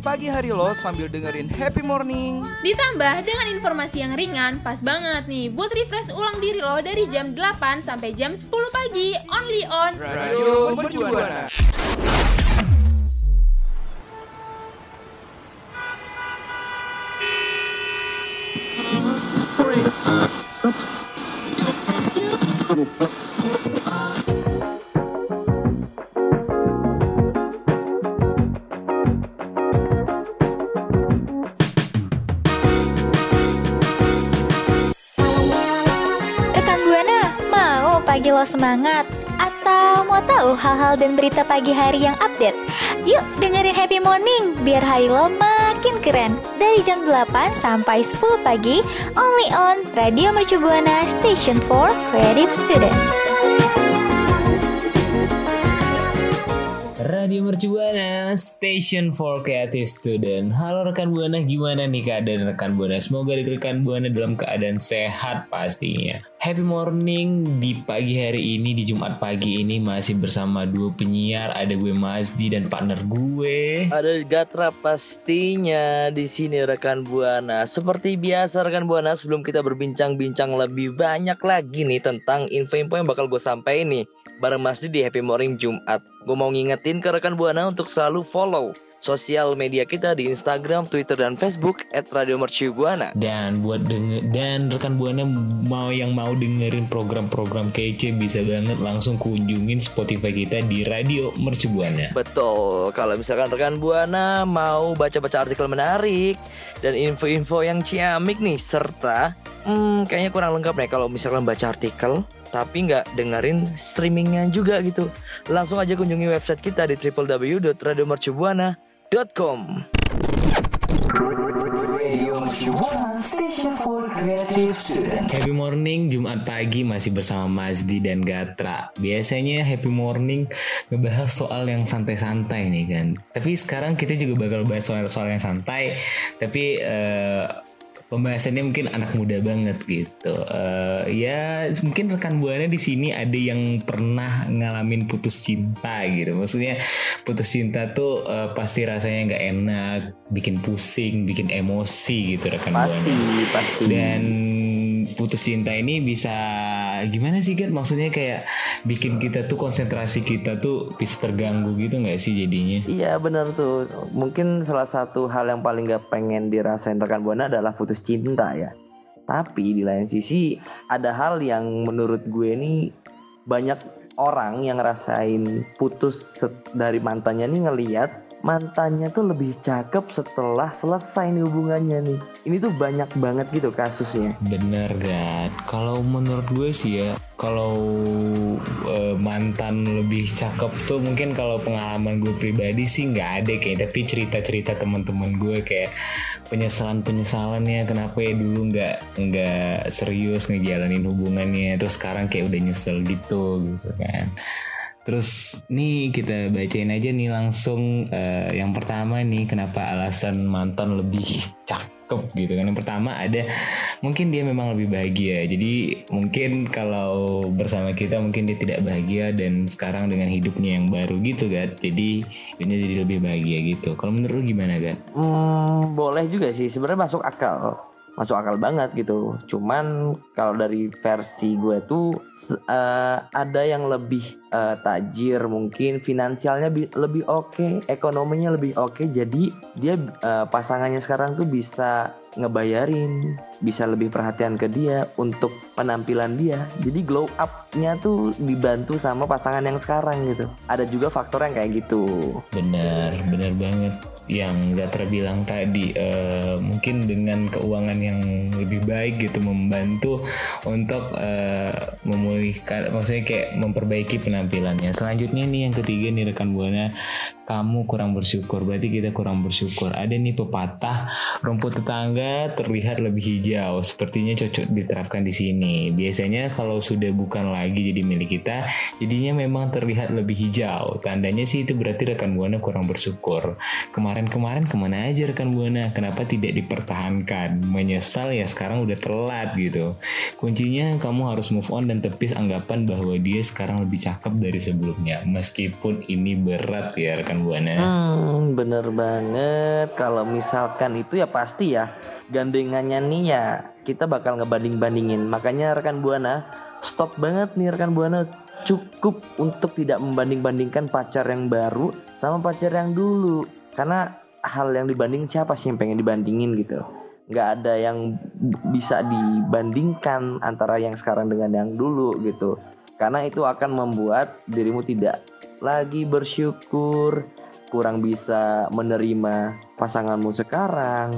pagi hari lo sambil dengerin happy morning. Ditambah dengan informasi yang ringan, pas banget nih buat refresh ulang diri lo dari jam 8 sampai jam 10 pagi, only on Radio Mercubuana. Rekan semangat? Atau mau tahu hal-hal dan berita pagi hari yang update? Yuk dengerin Happy Morning biar hari lo makin keren Dari jam 8 sampai 10 pagi Only on Radio Mercu Buana Station for Creative Student Radio Mercubuana Station for Creative Student. Halo rekan Buana gimana nih keadaan rekan Buana? Semoga rekan Buana dalam keadaan sehat pastinya. Happy morning di pagi hari ini di Jumat pagi ini masih bersama dua penyiar. Ada gue Mazdi dan partner gue. Ada Gatra pastinya di sini rekan Buana. Seperti biasa rekan Buana sebelum kita berbincang-bincang lebih banyak lagi nih tentang info-info yang bakal gue sampaikan nih bareng Mas di Happy Morning Jumat. Gue mau ngingetin ke rekan Buana untuk selalu follow sosial media kita di Instagram, Twitter, dan Facebook @radiomercubuana. dan buat denger dan rekan buana mau yang mau dengerin program-program kece bisa banget langsung kunjungin Spotify kita di Radio Mercubuana. Betul, kalau misalkan rekan Buana mau baca-baca artikel menarik dan info-info yang ciamik nih serta hmm, kayaknya kurang lengkap nih kalau misalkan baca artikel tapi nggak dengerin streamingnya juga gitu. Langsung aja kunjungi website kita di www.radiomercubuana.com. Happy morning Jumat pagi masih bersama Mazdi dan Gatra. Biasanya happy morning ngebahas soal yang santai-santai nih kan. Tapi sekarang kita juga bakal bahas soal-soal yang santai. Tapi eh, pembahasannya mungkin anak muda banget gitu. Eh, ya mungkin rekan buana di sini ada yang pernah ngalamin putus cinta gitu. Maksudnya putus cinta tuh eh, pasti rasanya nggak enak, bikin pusing, bikin emosi gitu rekan Pasti, buana. pasti. Dan putus cinta ini bisa gimana sih kan? Maksudnya kayak bikin kita tuh konsentrasi kita tuh bisa terganggu gitu nggak sih jadinya? Iya bener tuh. Mungkin salah satu hal yang paling gak pengen dirasain rekan Buana adalah putus cinta ya. Tapi di lain sisi ada hal yang menurut gue nih banyak orang yang ngerasain putus dari mantannya nih ngeliat mantannya tuh lebih cakep setelah selesai nih hubungannya nih. Ini tuh banyak banget gitu kasusnya. Bener kan? Kalau menurut gue sih ya, kalau eh, mantan lebih cakep tuh mungkin kalau pengalaman gue pribadi sih nggak ada kayak tapi cerita-cerita teman-teman gue kayak penyesalan-penyesalannya kenapa ya dulu nggak nggak serius ngejalanin hubungannya terus sekarang kayak udah nyesel gitu gitu kan. Terus nih kita bacain aja nih langsung eh, yang pertama nih kenapa alasan mantan lebih cakep gitu kan. Yang pertama ada mungkin dia memang lebih bahagia. Jadi mungkin kalau bersama kita mungkin dia tidak bahagia dan sekarang dengan hidupnya yang baru gitu kan. Jadi hidupnya jadi lebih bahagia gitu. Kalau menurut lu gimana kan? Hmm, boleh juga sih. Sebenarnya masuk akal. Masuk akal banget gitu. Cuman kalau dari versi gue tuh eh, ada yang lebih eh, tajir mungkin finansialnya bi- lebih oke, ekonominya lebih oke. Jadi dia eh, pasangannya sekarang tuh bisa ngebayarin, bisa lebih perhatian ke dia untuk penampilan dia. Jadi glow up-nya tuh dibantu sama pasangan yang sekarang gitu. Ada juga faktor yang kayak gitu. Bener, bener banget. Yang gak terbilang tadi eh, mungkin dengan keuangan yang lebih baik gitu membantu untuk eh, memulihkan maksudnya kayak memperbaiki penampilannya. Selanjutnya nih yang ketiga nih rekan buana kamu kurang bersyukur. Berarti kita kurang bersyukur. Ada nih pepatah rumput tetangga terlihat lebih hijau. Sepertinya cocok diterapkan di sini. Biasanya kalau sudah bukan lagi jadi milik kita jadinya memang terlihat lebih hijau. Tandanya sih itu berarti rekan buana kurang bersyukur kemarin-kemarin ke mana aja rekan buana? Kenapa tidak dipertahankan? Menyesal ya sekarang udah telat gitu. Kuncinya kamu harus move on dan tepis anggapan bahwa dia sekarang lebih cakep dari sebelumnya. Meskipun ini berat ya rekan buana. Hmm, bener banget. Kalau misalkan itu ya pasti ya. Gandengannya nih ya kita bakal ngebanding-bandingin. Makanya rekan buana stop banget nih rekan buana. Cukup untuk tidak membanding-bandingkan pacar yang baru sama pacar yang dulu. Karena hal yang dibanding siapa sih yang pengen dibandingin gitu. Nggak ada yang bisa dibandingkan antara yang sekarang dengan yang dulu gitu. Karena itu akan membuat dirimu tidak lagi bersyukur, kurang bisa menerima pasanganmu sekarang,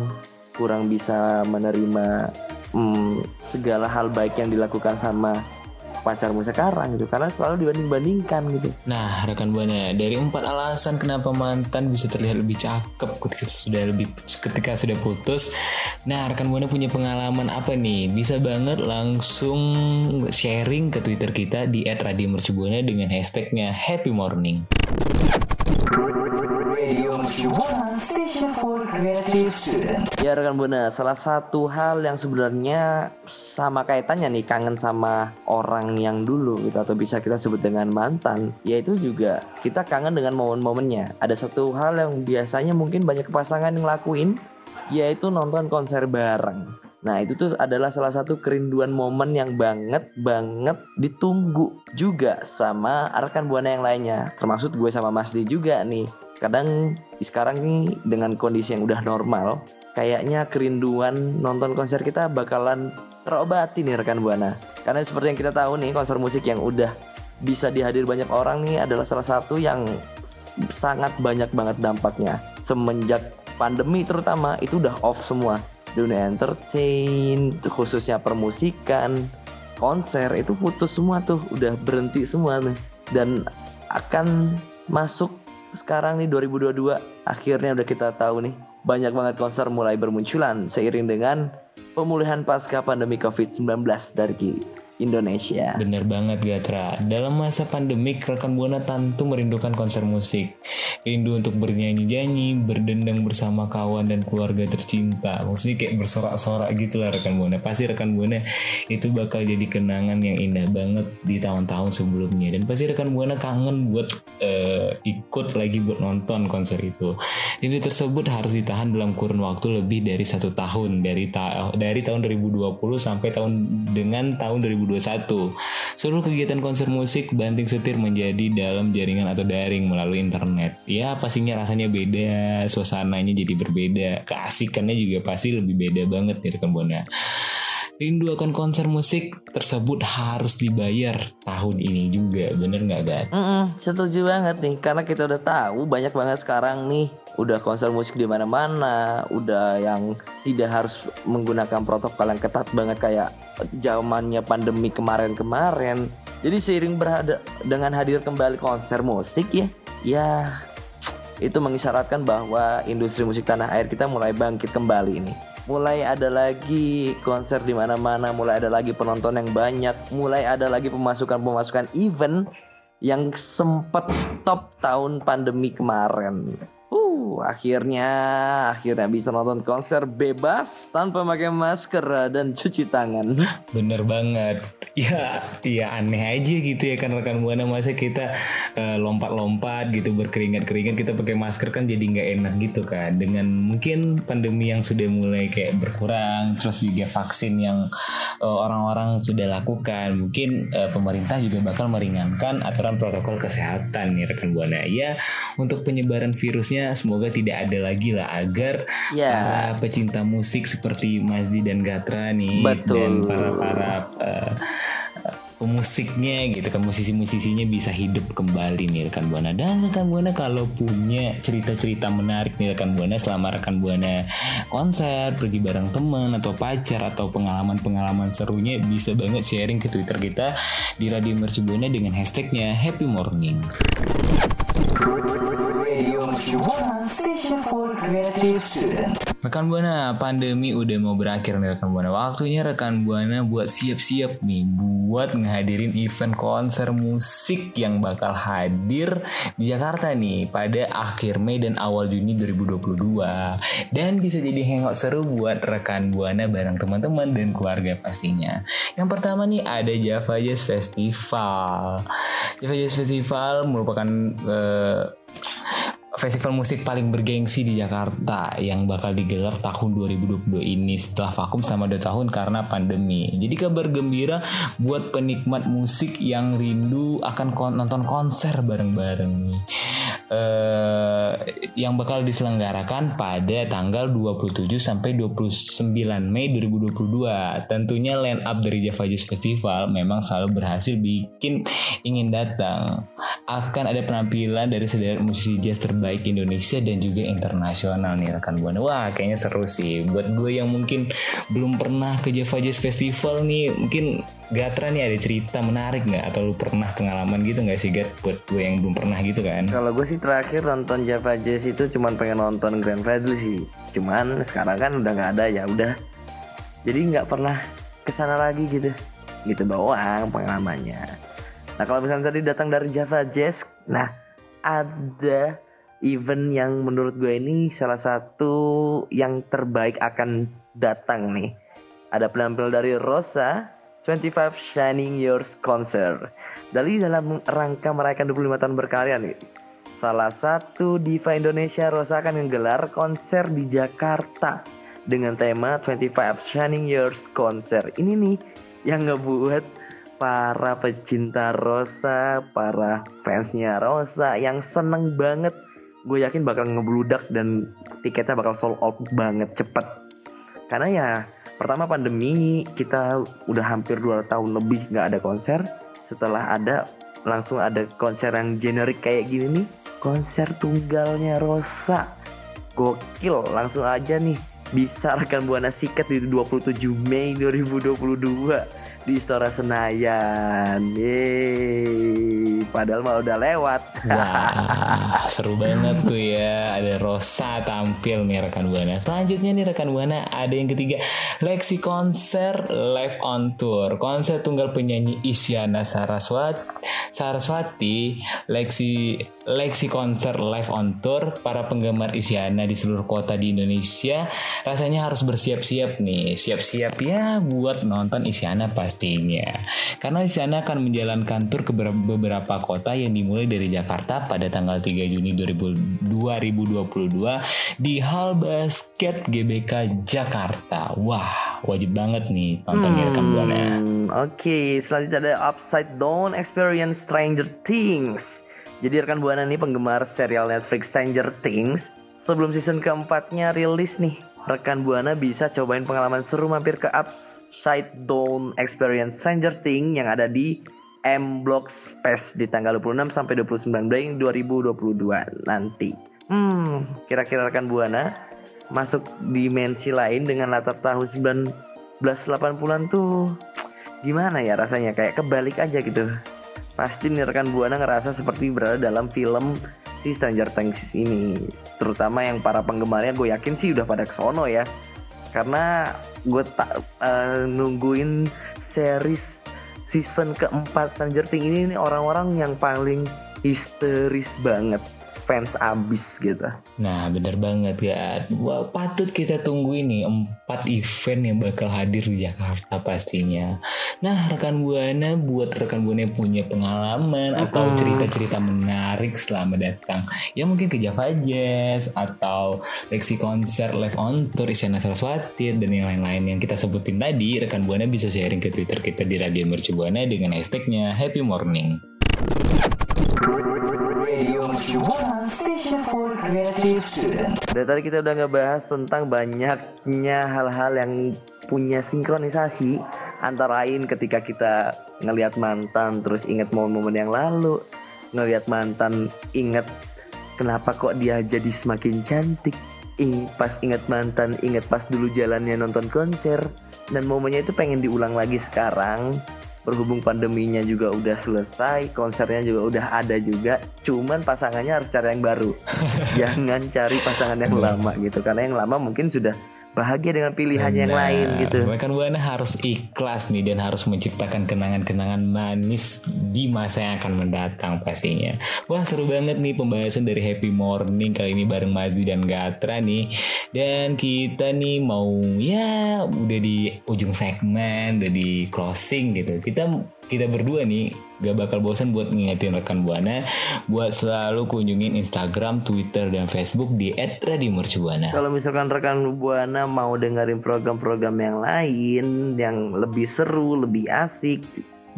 kurang bisa menerima hmm, segala hal baik yang dilakukan sama pacarmu sekarang gitu karena selalu dibanding-bandingkan gitu. Nah, rekan buana, dari empat alasan kenapa mantan bisa terlihat lebih cakep ketika sudah lebih ketika sudah putus. Nah, rekan buana punya pengalaman apa nih? Bisa banget langsung sharing ke Twitter kita di @radiomercubuana dengan hashtagnya Happy Morning. Ya rekan buana, salah satu hal yang sebenarnya sama kaitannya nih kangen sama orang yang dulu gitu atau bisa kita sebut dengan mantan, yaitu juga kita kangen dengan momen-momennya. Ada satu hal yang biasanya mungkin banyak pasangan yang lakuin, yaitu nonton konser bareng. Nah itu tuh adalah salah satu kerinduan momen yang banget banget ditunggu juga sama rekan buana yang lainnya, termasuk gue sama Mas Di juga nih. Kadang sekarang nih dengan kondisi yang udah normal, kayaknya kerinduan nonton konser kita bakalan terobati nih rekan buana. Karena seperti yang kita tahu nih konser musik yang udah bisa dihadir banyak orang nih adalah salah satu yang sangat banyak banget dampaknya. Semenjak pandemi terutama itu udah off semua. Dunia entertain, khususnya permusikan, konser itu putus semua tuh, udah berhenti semua nih. Dan akan masuk sekarang nih 2022 akhirnya udah kita tahu nih banyak banget konser mulai bermunculan seiring dengan pemulihan pasca pandemi COVID-19 dari Indonesia. Bener banget Gatra. Dalam masa pandemik, rekan Buana tentu merindukan konser musik. Rindu untuk bernyanyi-nyanyi, berdendang bersama kawan dan keluarga tercinta. Maksudnya kayak bersorak-sorak gitu lah rekan Buana. Pasti rekan Buana itu bakal jadi kenangan yang indah banget di tahun-tahun sebelumnya. Dan pasti rekan Buana kangen buat eh, ikut lagi buat nonton konser itu. Rindu tersebut harus ditahan dalam kurun waktu lebih dari satu tahun dari ta- dari tahun 2020 sampai tahun dengan tahun 2021. Seluruh kegiatan konser musik banting setir menjadi dalam jaringan atau daring melalui internet. Ya pastinya rasanya beda, suasananya jadi berbeda, keasikannya juga pasti lebih beda banget nih rekan. Rindu akan konser musik tersebut harus dibayar tahun ini juga, bener nggak Gat? Mm-mm, setuju banget nih karena kita udah tahu banyak banget sekarang nih udah konser musik di mana-mana, udah yang tidak harus menggunakan protokol yang ketat banget kayak zamannya pandemi kemarin-kemarin. Jadi seiring berada dengan hadir kembali konser musik ya, ya itu mengisyaratkan bahwa industri musik tanah air kita mulai bangkit kembali nih. Mulai ada lagi konser di mana-mana, mulai ada lagi penonton yang banyak, mulai ada lagi pemasukan-pemasukan event yang sempat stop tahun pandemi kemarin. Uh, akhirnya akhirnya bisa nonton konser bebas tanpa pakai masker dan cuci tangan. Bener banget. Ya, ya aneh aja gitu ya kan rekan buana masa kita eh, lompat-lompat gitu berkeringat-keringat kita pakai masker kan jadi nggak enak gitu kan. Dengan mungkin pandemi yang sudah mulai kayak berkurang, terus juga vaksin yang eh, orang-orang sudah lakukan, mungkin eh, pemerintah juga bakal meringankan aturan protokol kesehatan nih rekan buana. Ya, untuk penyebaran virusnya semoga tidak ada lagi lah agar Ya. para pecinta musik seperti Masdi dan Gatra nih Betul. dan para para eh, pemusiknya gitu kan musisi-musisinya bisa hidup kembali nih rekan buana dan rekan buana kalau punya cerita-cerita menarik nih rekan buana selama rekan buana konser pergi bareng teman atau pacar atau pengalaman-pengalaman serunya bisa banget sharing ke twitter kita di Radio Merci Buana dengan hashtagnya Happy Morning. Rekan Buana, pandemi udah mau berakhir nih rekan Buana. Waktunya rekan Buana buat siap-siap nih buat ngehadirin event konser musik yang bakal hadir di Jakarta nih pada akhir Mei dan awal Juni 2022. Dan bisa jadi hangout seru buat rekan Buana bareng teman-teman dan keluarga pastinya. Yang pertama nih ada Java Jazz Festival. Java Jazz Festival merupakan eh, festival musik paling bergengsi di Jakarta yang bakal digelar tahun 2022 ini setelah vakum selama 2 tahun karena pandemi. Jadi kabar gembira buat penikmat musik yang rindu akan kon- nonton konser bareng-bareng nih. Eh, yang bakal diselenggarakan pada tanggal 27 sampai 29 Mei 2022. Tentunya line up dari Java Jazz Festival memang selalu berhasil bikin ingin datang. Akan ada penampilan dari sederet musisi jazz terbaik Indonesia dan juga internasional nih rekan buana. Wah, kayaknya seru sih. Buat gue yang mungkin belum pernah ke Java Jazz Festival nih, mungkin Gatra nih ada cerita menarik nggak? Atau lu pernah pengalaman gitu nggak sih Gat? Buat gue yang belum pernah gitu kan? Kalau gue sih terakhir nonton Java Jazz itu cuman pengen nonton Grand Fredly sih. Cuman sekarang kan udah nggak ada ya udah. Jadi nggak pernah ke sana lagi gitu. Gitu doang pengalamannya. Nah kalau misalnya tadi datang dari Java Jazz, nah ada event yang menurut gue ini salah satu yang terbaik akan datang nih. Ada penampil dari Rosa, 25 Shining Years Concert. Dari dalam rangka merayakan 25 tahun berkarya nih. Salah satu diva Indonesia Rosa akan menggelar konser di Jakarta dengan tema 25 Shining Years Concert. Ini nih yang ngebuat para pecinta Rosa, para fansnya Rosa yang seneng banget. Gue yakin bakal ngebludak dan tiketnya bakal sold out banget cepet. Karena ya pertama pandemi kita udah hampir 2 tahun lebih nggak ada konser. Setelah ada langsung ada konser yang generik kayak gini nih. Konser tunggalnya Rosa. Gokil, langsung aja nih bisa rekan Buana Sikat di 27 Mei 2022 di Istora Senayan. Yeay, padahal mah udah lewat. Wah, seru banget tuh ya. Ada Rosa tampil nih rekan Buana. Selanjutnya nih rekan Buana ada yang ketiga, Lexi Konser Live on Tour. Konser tunggal penyanyi Isyana Saraswati, Saraswati, Lexi Lexi Konser Live on Tour. Para penggemar Isyana di seluruh kota di Indonesia rasanya harus bersiap-siap nih. Siap-siap ya buat nonton Isyana pastinya. Karena Isyana akan menjalankan tur ke beber- beberapa kota yang dimulai dari Jakarta pada tanggal 3 Juni 2000 2022 di Hall Basket GBK Jakarta. Wah, wajib banget nih tonton. Hmm, Oke, selanjutnya ada Upside Down Experience Stranger Things. Jadi rekan buana nih penggemar serial Netflix Stranger Things. Sebelum season keempatnya rilis nih, rekan buana bisa cobain pengalaman seru mampir ke Upside Down Experience Stranger Things yang ada di M Block Space di tanggal 26 sampai 29 Mei 2022 nanti. Hmm, kira-kira rekan buana masuk dimensi lain dengan latar tahun 1980-an tuh gimana ya rasanya kayak kebalik aja gitu pasti nih rekan buana ngerasa seperti berada dalam film si Stranger Things ini. Terutama yang para penggemarnya gue yakin sih udah pada kesono ya. Karena gue tak eh, nungguin series season keempat Stranger Things ini nih orang-orang yang paling histeris banget fans abis gitu. Nah bener banget ya Wah, Patut kita tunggu ini. Empat event yang bakal hadir di Jakarta pastinya. Nah rekan Buana Buat rekan Buana yang punya pengalaman Atau cerita-cerita menarik selama datang. Ya mungkin ke Java Jazz Atau Lexi Konser Live on Tour Isyana Saraswati Dan yang lain-lain yang kita sebutin tadi. Rekan Buana bisa sharing ke Twitter kita di Radio Merci Buana Dengan hashtagnya Happy Morning Dari tadi kita udah ngebahas tentang banyaknya hal-hal yang punya sinkronisasi Antara lain ketika kita ngelihat mantan terus ingat momen-momen yang lalu, ngelihat mantan ingat kenapa kok dia jadi semakin cantik. Ih, pas ingat mantan, ingat pas dulu jalannya nonton konser dan momennya itu pengen diulang lagi sekarang. Berhubung pandeminya juga udah selesai, konsernya juga udah ada juga. Cuman pasangannya harus cari yang baru. Jangan cari pasangan yang lama gitu karena yang lama mungkin sudah bahagia dengan pilihan yang lain gitu. Rekan Buana harus ikhlas nih dan harus menciptakan kenangan-kenangan manis di masa yang akan mendatang pastinya. Wah seru banget nih pembahasan dari Happy Morning kali ini bareng Mazdi dan Gatra nih. Dan kita nih mau ya udah di ujung segmen, udah di closing gitu. Kita kita berdua nih gak bakal bosan buat ngingetin rekan buana buat selalu kunjungin Instagram, Twitter, dan Facebook di @radiomercubuana. Kalau misalkan rekan Buana mau dengerin program-program yang lain yang lebih seru, lebih asik,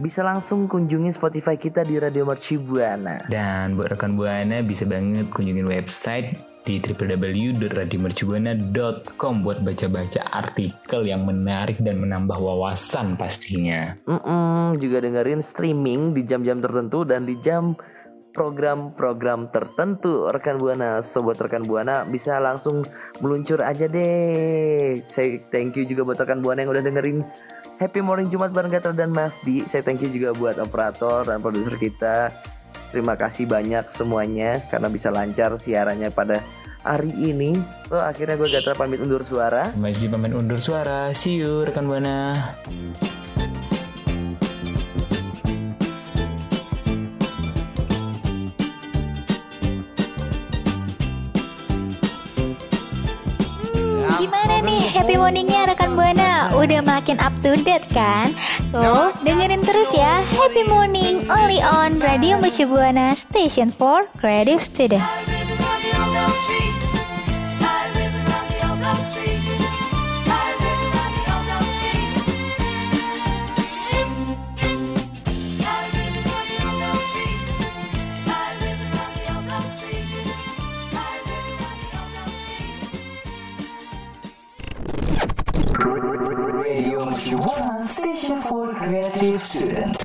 bisa langsung kunjungin Spotify kita di Radio Merci Buana. Dan buat rekan buana bisa banget kunjungin website di www.radiomercubuana.com buat baca-baca artikel yang menarik dan menambah wawasan pastinya. Mm-mm, juga dengerin streaming di jam-jam tertentu dan di jam program-program tertentu rekan buana. Sobat rekan buana bisa langsung meluncur aja deh. Saya thank you juga buat rekan buana yang udah dengerin Happy Morning Jumat bareng Gatra dan Mas Di. Saya thank you juga buat operator dan produser kita terima kasih banyak semuanya karena bisa lancar siarannya pada hari ini so akhirnya gue Gatra pamit undur suara Masih pemain undur suara, see you rekan buana. Gimana nih happy morningnya rekan Buana? Makin up to date kan? Tuh, dengerin terus ya Happy Morning only on Radio Mercu Buana Station for Creative Student. Student.